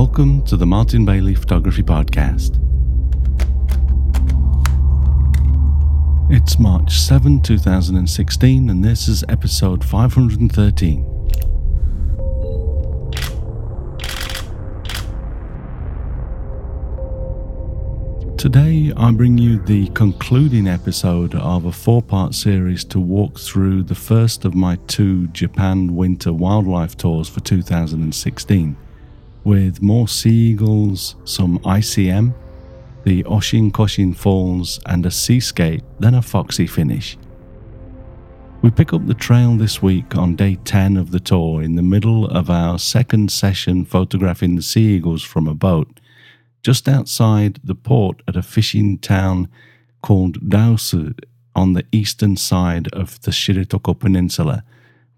Welcome to the Martin Bailey Photography Podcast. It's March 7, 2016, and this is episode 513. Today, I bring you the concluding episode of a four part series to walk through the first of my two Japan winter wildlife tours for 2016 with more sea eagles, some ICM, the Oshinkoshin Falls, and a seascape, then a foxy finish. We pick up the trail this week on day 10 of the tour in the middle of our second session photographing the sea eagles from a boat just outside the port at a fishing town called Rausu on the eastern side of the Shiretoko Peninsula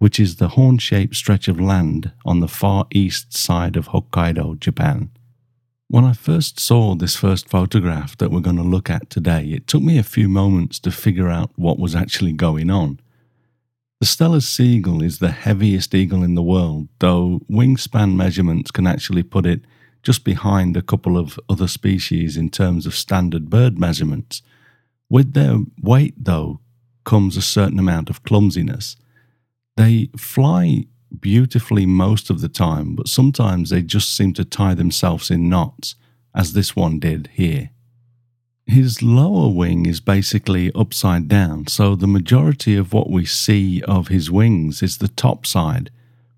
which is the horn shaped stretch of land on the far east side of Hokkaido, Japan. When I first saw this first photograph that we're going to look at today, it took me a few moments to figure out what was actually going on. The Steller's sea eagle is the heaviest eagle in the world, though wingspan measurements can actually put it just behind a couple of other species in terms of standard bird measurements. With their weight, though, comes a certain amount of clumsiness. They fly beautifully most of the time, but sometimes they just seem to tie themselves in knots, as this one did here. His lower wing is basically upside down, so the majority of what we see of his wings is the top side,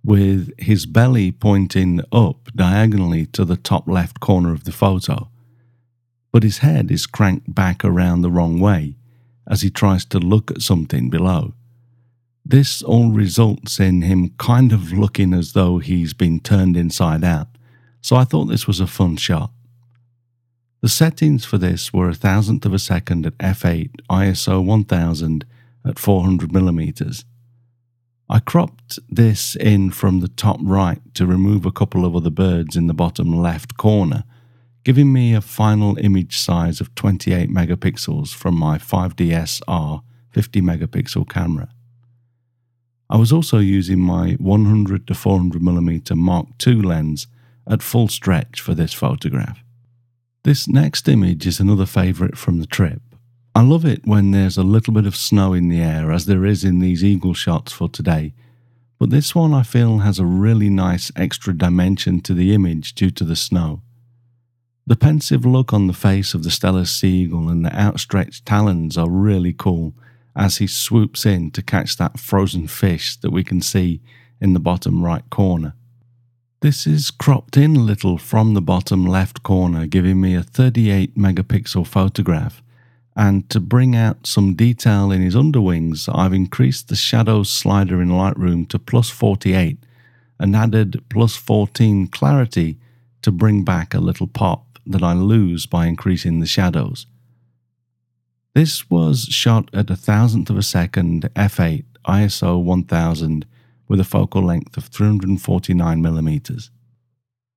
with his belly pointing up diagonally to the top left corner of the photo. But his head is cranked back around the wrong way as he tries to look at something below. This all results in him kind of looking as though he's been turned inside out, so I thought this was a fun shot. The settings for this were a thousandth of a second at f8, ISO 1000 at 400mm. I cropped this in from the top right to remove a couple of other birds in the bottom left corner, giving me a final image size of 28 megapixels from my 5DS R 50 megapixel camera. I was also using my 100 to 400mm Mark II lens at full stretch for this photograph. This next image is another favourite from the trip. I love it when there's a little bit of snow in the air, as there is in these eagle shots for today, but this one I feel has a really nice extra dimension to the image due to the snow. The pensive look on the face of the Steller sea eagle and the outstretched talons are really cool as he swoops in to catch that frozen fish that we can see in the bottom right corner. This is cropped in a little from the bottom left corner, giving me a 38 megapixel photograph. And to bring out some detail in his underwings, I've increased the shadows slider in Lightroom to plus 48 and added plus 14 clarity to bring back a little pop that I lose by increasing the shadows. This was shot at a thousandth of a second f8 ISO 1000 with a focal length of 349 millimeters.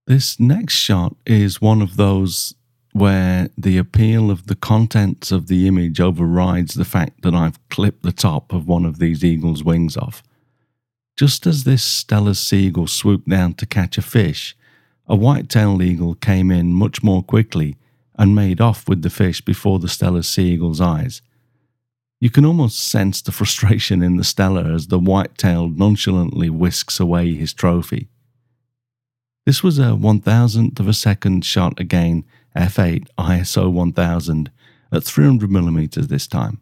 This next shot is one of those where the appeal of the contents of the image overrides the fact that I've clipped the top of one of these eagle's wings off. Just as this Steller sea eagle swooped down to catch a fish, a white-tailed eagle came in much more quickly and made off with the fish before the Steller sea eagle's eyes. You can almost sense the frustration in the Steller as the white tailed nonchalantly whisks away his trophy. This was a one thousandth of a second shot again, f8 ISO 1000 at 300mm this time.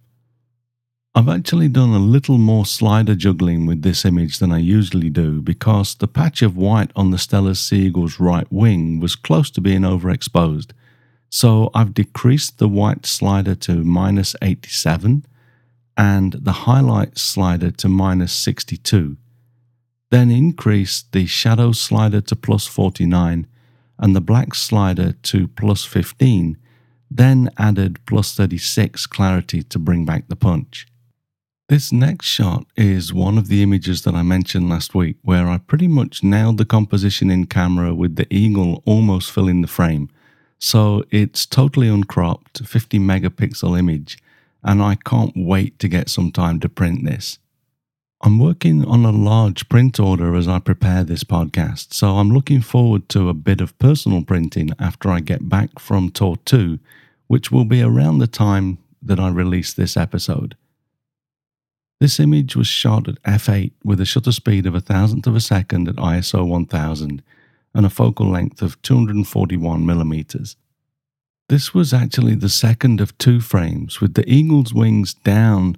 I've actually done a little more slider juggling with this image than I usually do because the patch of white on the Steller Sea Eagle's right wing was close to being overexposed so I've decreased the white slider to minus 87 and the highlight slider to minus 62. Then increased the shadow slider to plus 49 and the black slider to plus 15, then added plus 36 clarity to bring back the punch. This next shot is one of the images that I mentioned last week, where I pretty much nailed the composition in camera with the eagle almost filling the frame so it's totally uncropped, 50 megapixel image, and I can't wait to get some time to print this. I'm working on a large print order as I prepare this podcast, so I'm looking forward to a bit of personal printing after I get back from Tour 2, which will be around the time that I release this episode. This image was shot at f8 with a shutter speed of a thousandth of a second at ISO 1000 and a focal length of 241 millimeters. This was actually the second of two frames, with the eagle's wings down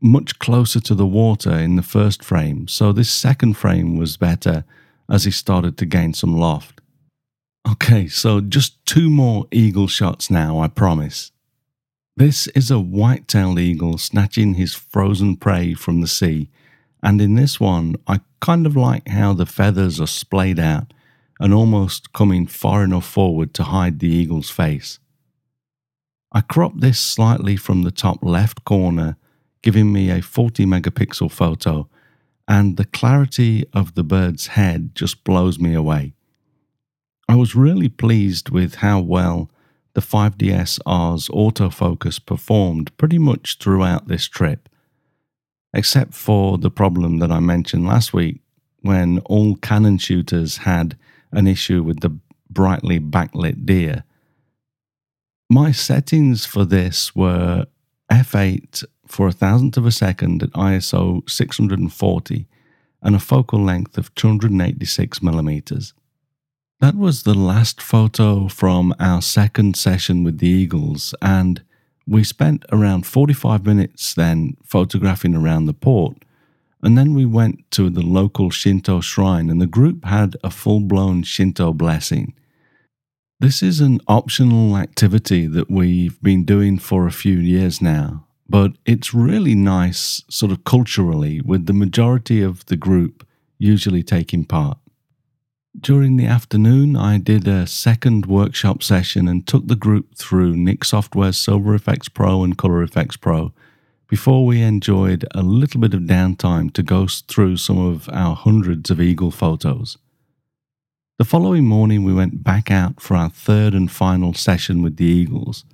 much closer to the water in the first frame, so this second frame was better as he started to gain some loft. Okay, so just two more eagle shots now, I promise. This is a white tailed eagle snatching his frozen prey from the sea, and in this one, I kind of like how the feathers are splayed out and almost coming far enough forward to hide the eagle's face. I cropped this slightly from the top left corner, giving me a 40 megapixel photo, and the clarity of the bird's head just blows me away. I was really pleased with how well the 5DSR's autofocus performed pretty much throughout this trip, except for the problem that I mentioned last week when all Canon shooters had an issue with the brightly backlit deer. My settings for this were f8 for a thousandth of a second at ISO 640 and a focal length of 286 millimeters. That was the last photo from our second session with the Eagles, and we spent around 45 minutes then photographing around the port and then we went to the local Shinto shrine, and the group had a full blown Shinto blessing. This is an optional activity that we've been doing for a few years now, but it's really nice, sort of culturally, with the majority of the group usually taking part. During the afternoon, I did a second workshop session and took the group through Nik Software's Silver Efex Pro and Color Efex Pro before we enjoyed a little bit of downtime to go through some of our hundreds of eagle photos. The following morning, we went back out for our third and final session with the eagles.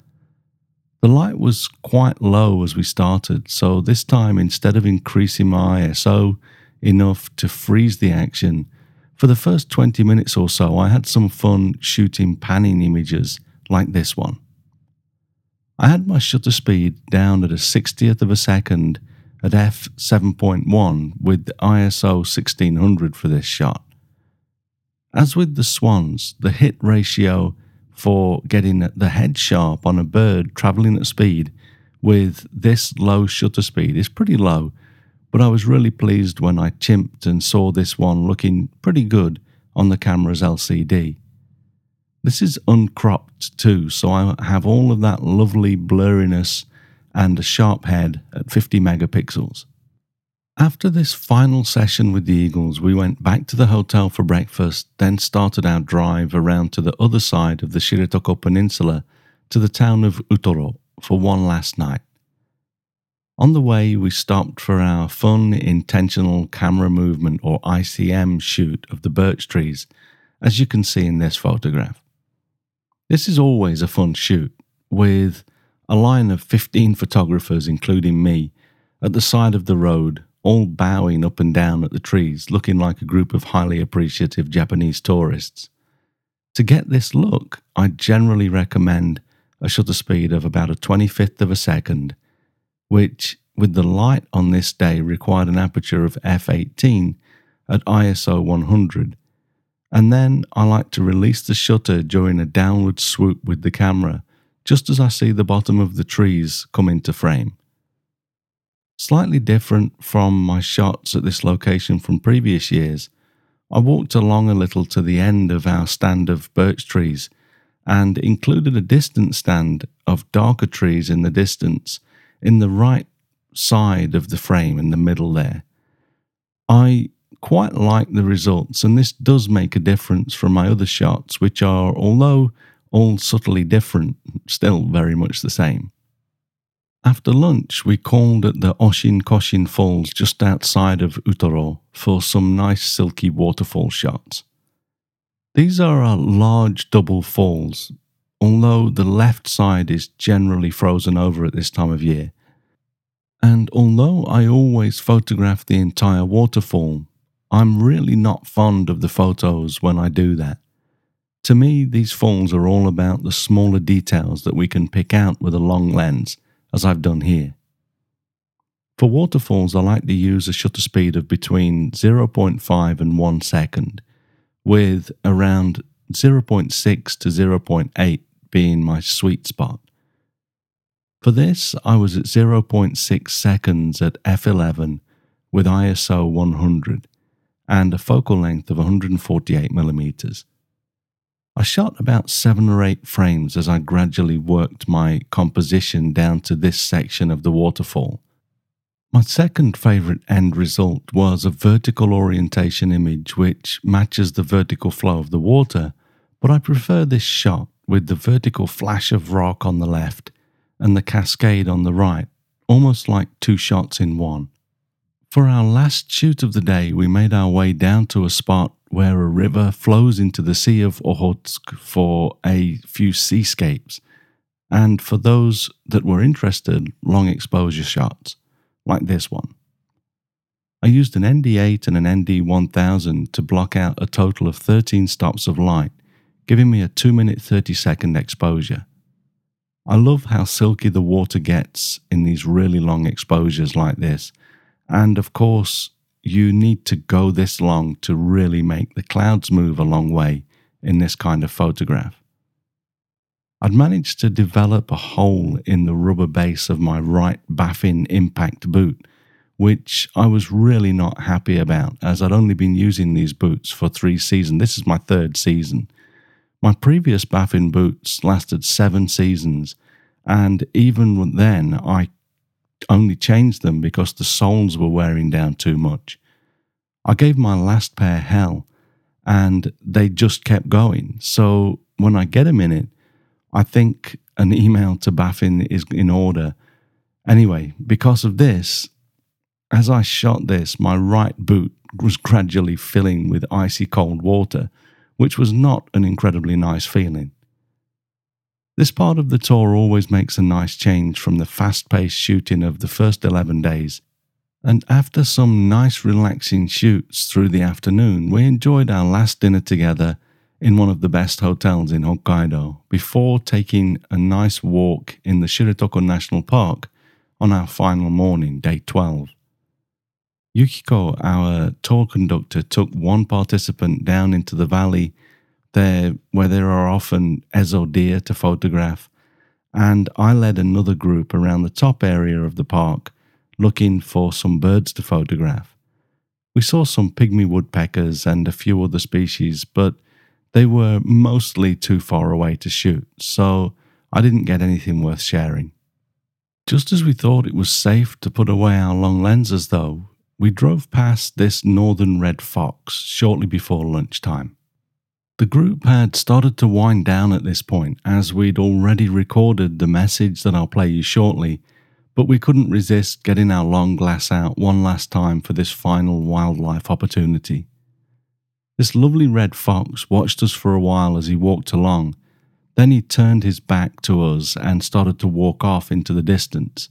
The light was quite low as we started, so this time, instead of increasing my ISO enough to freeze the action, for the first 20 minutes or so, I had some fun shooting panning images like this one. I had my shutter speed down at a 60th of a second at f7.1 with ISO 1600 for this shot. As with the swans, the hit ratio for getting the head sharp on a bird traveling at speed with this low shutter speed is pretty low, but I was really pleased when I chimped and saw this one looking pretty good on the camera's LCD. This is uncropped too, so I have all of that lovely blurriness and a sharp head at 50 megapixels. After this final session with the Eagles, we went back to the hotel for breakfast, then started our drive around to the other side of the Shiretoko Peninsula to the town of Utoro for one last night. On the way, we stopped for our fun intentional camera movement or ICM shoot of the birch trees, as you can see in this photograph. This is always a fun shoot, with a line of 15 photographers, including me, at the side of the road, all bowing up and down at the trees, looking like a group of highly appreciative Japanese tourists. To get this look, I generally recommend a shutter speed of about a 25th of a second, which, with the light on this day, required an aperture of f18 at ISO 100 and then I like to release the shutter during a downward swoop with the camera, just as I see the bottom of the trees come into frame. Slightly different from my shots at this location from previous years, I walked along a little to the end of our stand of birch trees and included a distant stand of darker trees in the distance in the right side of the frame in the middle there. I quite like the results, and this does make a difference from my other shots, which are, although all subtly different, still very much the same. After lunch, we called at the Oshinkoshin Falls just outside of Utoro for some nice silky waterfall shots. These are large double falls, although the left side is generally frozen over at this time of year. And although I always photograph the entire waterfall, I'm really not fond of the photos when I do that. To me, these falls are all about the smaller details that we can pick out with a long lens, as I've done here. For waterfalls, I like to use a shutter speed of between 0.5 and 1 second, with around 0.6 to 0.8 being my sweet spot. For this, I was at 0.6 seconds at f11 with ISO 100 and a focal length of 148 millimeters. I shot about seven or eight frames as I gradually worked my composition down to this section of the waterfall my second favourite end result was a vertical orientation image which matches the vertical flow of the water, but I prefer this shot with the vertical flash of rock on the left and the cascade on the right, almost like two shots in one. For our last shoot of the day, we made our way down to a spot where a river flows into the Sea of Okhotsk for a few seascapes, and for those that were interested, long exposure shots like this one. I used an ND8 and an ND1000 to block out a total of 13 stops of light, giving me a 2 minute 30 second exposure. I love how silky the water gets in these really long exposures like this, and of course, you need to go this long to really make the clouds move a long way in this kind of photograph. I'd managed to develop a hole in the rubber base of my right Baffin impact boot, which I was really not happy about as I'd only been using these boots for three seasons. This is my third season. My previous Baffin boots lasted seven seasons, and even then I only changed them because the soles were wearing down too much. I gave my last pair hell, and they just kept going. So when I get a minute, I think an email to Baffin is in order. Anyway, because of this, as I shot this, my right boot was gradually filling with icy cold water, which was not an incredibly nice feeling. This part of the tour always makes a nice change from the fast paced shooting of the first 11 days, and after some nice relaxing shoots through the afternoon, we enjoyed our last dinner together in one of the best hotels in Hokkaido before taking a nice walk in the Shiretoko National Park on our final morning, day 12. Yukiko, our tour conductor, took one participant down into the valley there where there are often ezo deer to photograph, and I led another group around the top area of the park looking for some birds to photograph. We saw some pygmy woodpeckers and a few other species, but they were mostly too far away to shoot, so I didn't get anything worth sharing. Just as we thought it was safe to put away our long lenses, though, we drove past this northern red fox shortly before lunchtime. The group had started to wind down at this point, as we'd already recorded the message that I'll play you shortly, but we couldn't resist getting our long glass out one last time for this final wildlife opportunity. This lovely red fox watched us for a while as he walked along. Then he turned his back to us and started to walk off into the distance.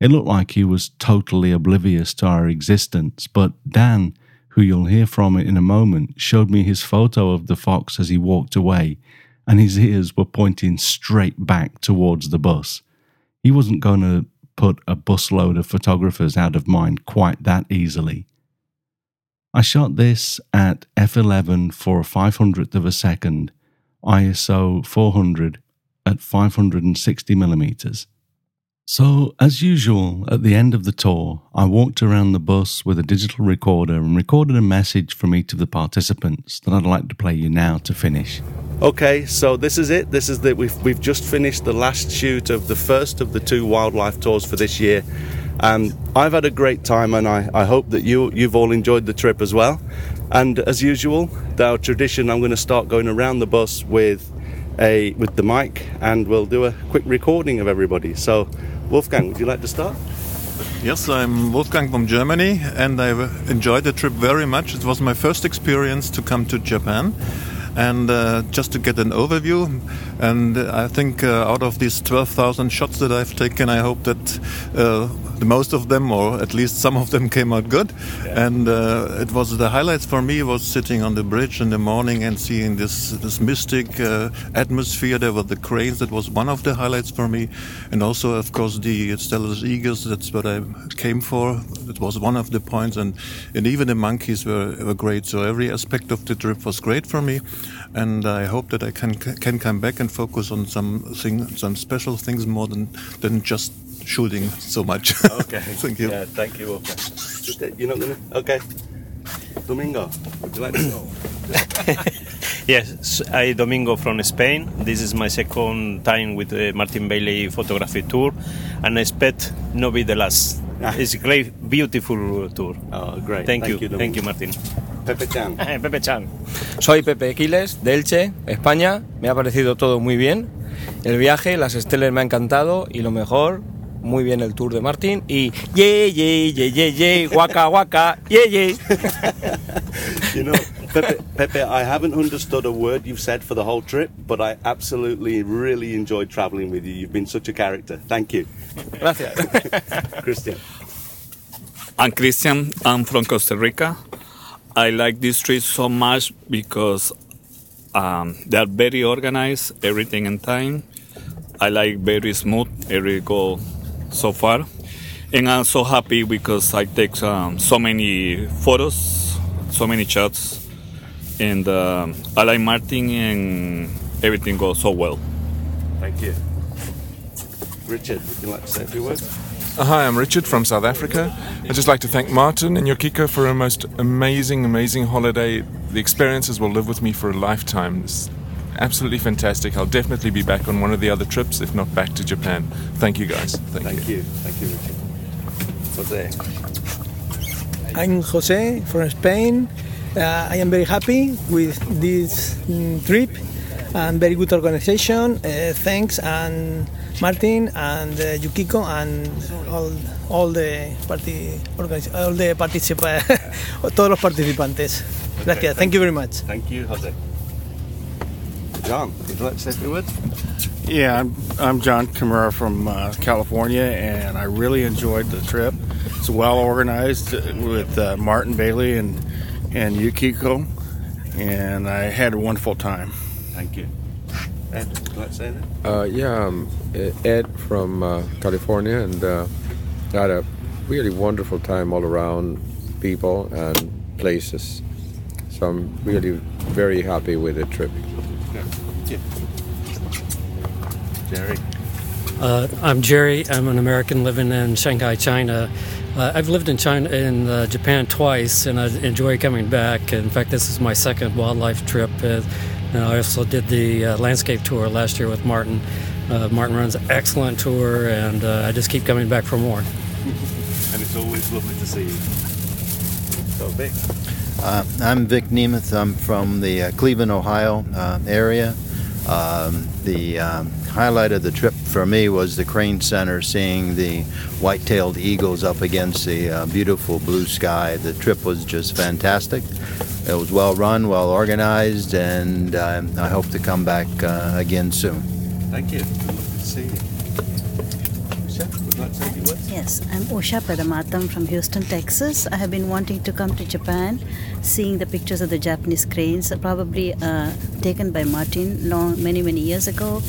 It looked like he was totally oblivious to our existence, but Dan, who you'll hear from in a moment, showed me his photo of the fox as he walked away, and his ears were pointing straight back towards the bus. He wasn't going to put a busload of photographers out of mind quite that easily. I shot this at f11 for a 500th of a second, ISO 400 at 560 millimeters. So, as usual, at the end of the tour, I walked around the bus with a digital recorder and recorded a message from each of the participants that I'd like to play you now to finish. Okay, so this is it. This is the we've we've just finished the last shoot of the first of the two wildlife tours for this year. Um, I've had a great time, and I, I hope that you you've all enjoyed the trip as well. And as usual, our tradition, I'm going to start going around the bus with a with the mic, and we'll do a quick recording of everybody. So, Wolfgang, would you like to start? Yes, I'm Wolfgang from Germany, and I've enjoyed the trip very much. It was my first experience to come to Japan. And uh, just to get an overview. And I think uh, out of these 12,000 shots that I've taken, I hope that uh, the most of them, or at least some of them, came out good. Yeah. And uh, it was the highlights for me was sitting on the bridge in the morning and seeing this this mystic uh, atmosphere. There were the cranes. That was one of the highlights for me, and also, of course, the Steller eagles. That's what I came for. It was one of the points, and and even the monkeys were, were great. So every aspect of the trip was great for me, and I hope that I can can come back and focus on some thing, some special things more than than just shooting so much. Okay. thank you. Yeah, thank you. Okay. You're not gonna. Okay. Domingo, would you like to go? yes, I Domingo from Spain. This is my second time with the Martin Bailey photography tour, and I expect no be the last. Ah. It's a great, beautiful tour. Oh, great. Thank, Thank you. you Thank you, Martin. Pepe Chan. Pepe Chan. Soy Pepe Quiles, de Elche, España. Me ha parecido todo muy bien. El viaje, las estelas me ha encantado y lo mejor, muy bien el tour de Martin y ye ye ye ye ye waka waka ye ye. you know, Pepe, Pepe, I haven't understood a word you've said for the whole trip, but I absolutely really enjoyed traveling with you. You've been such a character. Thank you. Gracias. Christian. I'm Christian. I'm from Costa Rica. I like this trip so much because um, they are very organized, everything in time. I like very smooth every go so far. And I'm so happy because I take um, so many photos, so many shots, and uh, I like Martin, and everything goes so well. Thank you. Richard, would you like to say a few words? Uh, hi, I'm Richard from South Africa. I'd just like to thank Martin and Yukiko for a most amazing, amazing holiday. The experiences will live with me for a lifetime. It's absolutely fantastic. I'll definitely be back on one of the other trips, if not back to Japan. Thank you, guys. Thank, Thank you. you. Thank you, Richard. Jose. I'm Jose from Spain. Uh, I am very happy with this mm, trip and very good organization. Uh, thanks and Martin and uh, Yukiko and all, all the party all the participants, todos los participantes. Gracias. Okay, thank you very much. Thank you, Jose. John, would you like to say a few words? Yeah, I'm, I'm John Kimura from uh, California, and I really enjoyed the trip. It's well organized with uh, Martin Bailey and, and Yukiko, and I had a wonderful time. Thank you. Ed, would you like to say that? Uh, yeah, I'm Ed from uh, California, and uh, had a really wonderful time all around, people and places. So I'm really very happy with the trip. Jerry. Uh, I'm Jerry. I'm an American living in Shanghai, China. Uh, I've lived in China in uh, Japan twice, and I enjoy coming back. In fact, this is my second wildlife trip. Uh, and I also did the uh, landscape tour last year with Martin. Uh, Martin runs an excellent tour, and I just keep coming back for more. and it's always lovely to see you. So, Vic. I'm Vic Nemeth. I'm from the Cleveland, Ohio area. Um, the um, highlight of the trip for me was the Crane Center, seeing the white-tailed eagles up against the uh, beautiful blue sky. The trip was just fantastic. It was well run, well organized, and uh, I hope to come back uh, again soon. Thank you. Good to see you. Yes, I'm Usha Padamatam from Houston, Texas. I have been wanting to come to Japan, seeing the pictures of the Japanese cranes, probably uh, taken by Martin long, many, many years ago.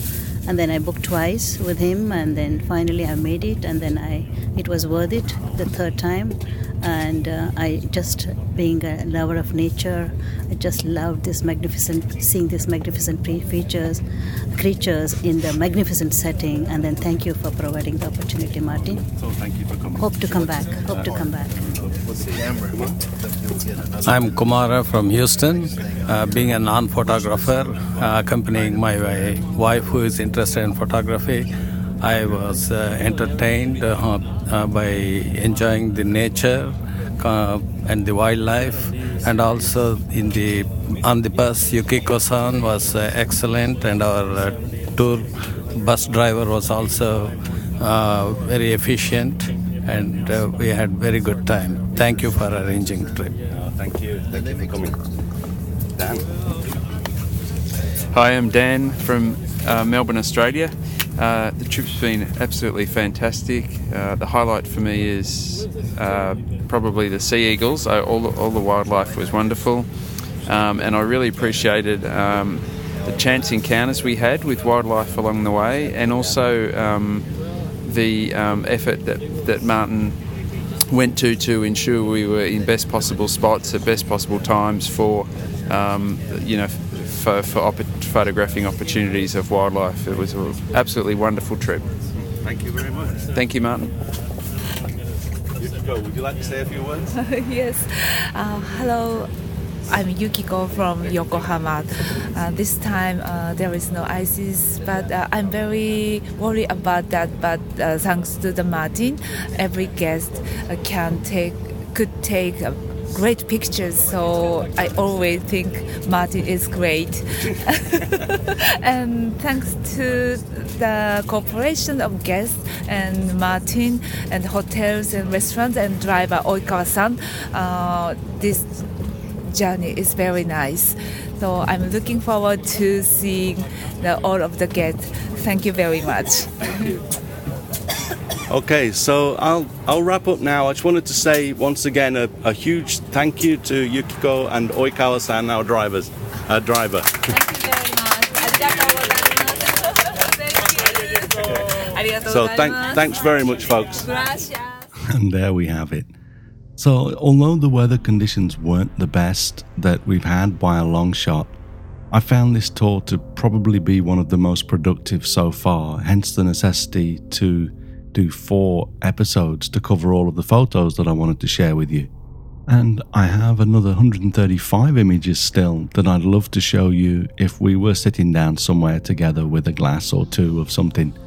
And then I booked twice with him, and then finally I made it, and then I it was worth it the third time and uh, I just being a lover of nature, I just loved this magnificent, seeing these magnificent features, creatures in the magnificent setting. And then thank you for providing the opportunity, Martin. So thank you for coming. Hope to come back. Hope to come back. I'm Kumara from Houston, uh, being a non-photographer, uh, accompanying my wife who is interested in photography. I was uh, entertained uh, uh, by enjoying the nature and the wildlife, and also in the on the bus, Yukiko-san was excellent, and our tour bus driver was also very efficient, and we had very good time. Thank you for arranging the trip. thank you. Thank you for coming. Dan. Hi, I'm Dan from uh, Melbourne, Australia. Uh, the trip's been absolutely fantastic. Uh, the highlight for me is uh, probably the sea eagles. Uh, all, the, all the wildlife was wonderful, um, and I really appreciated um, the chance encounters we had with wildlife along the way, and also um, the um, effort that, that Martin went to to ensure we were in best possible spots at best possible times for, um, you know, for, for op- photographing opportunities of wildlife. It was an absolutely wonderful trip. Thank you very much. Thank you, Martin. Yukiko, would you like to say a few words? yes. Uh, hello. I'm Yukiko from Yokohama. Uh, this time uh, there is no ISIS, but uh, I'm very worried about that. But uh, thanks to the Martin, every guest uh, can take could take uh, great pictures. So I always think Martin is great. and thanks to the cooperation of guests and Martin and hotels and restaurants and driver Oikawa-san, this journey is very nice. So I'm looking forward to seeing the, all of the guests. Thank you very much. Okay, so I'll I'll wrap up now. I just wanted to say once again a, a huge thank you to Yukiko and Oikawa-san, our drivers, our driver. Thank you very much. So thank, thanks very much, folks. And there we have it. So, although the weather conditions weren't the best that we've had by a long shot, I found this tour to probably be one of the most productive so far, hence the necessity to do four episodes to cover all of the photos that I wanted to share with you. And I have another 135 images still that I'd love to show you if we were sitting down somewhere together with a glass or two of something.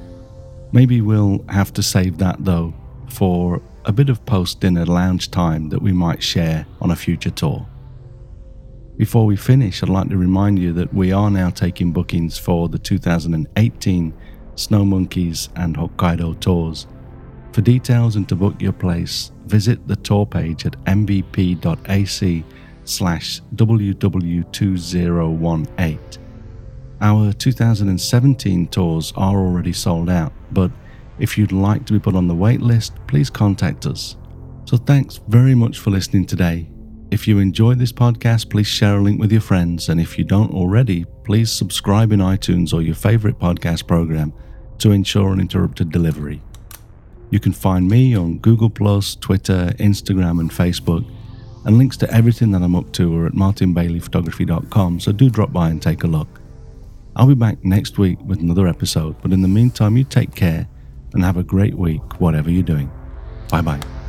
Maybe we'll have to save that though for a bit of post dinner lounge time that we might share on a future tour. Before we finish, I'd like to remind you that we are now taking bookings for the 2018 Snow Monkeys and Hokkaido tours. For details and to book your place, visit the tour page at mbp.ac slash ww2018. Our 2017 tours are already sold out, but if you'd like to be put on the wait list, please contact us. So thanks very much for listening today. If you enjoyed this podcast, please share a link with your friends, and if you don't already, please subscribe in iTunes or your favorite podcast program to ensure uninterrupted delivery. You can find me on Google, Twitter, Instagram, and Facebook, and links to everything that I'm up to are at martinbaileyphotography.com, so do drop by and take a look. I'll be back next week with another episode, but in the meantime, you take care and have a great week, whatever you're doing. Bye bye.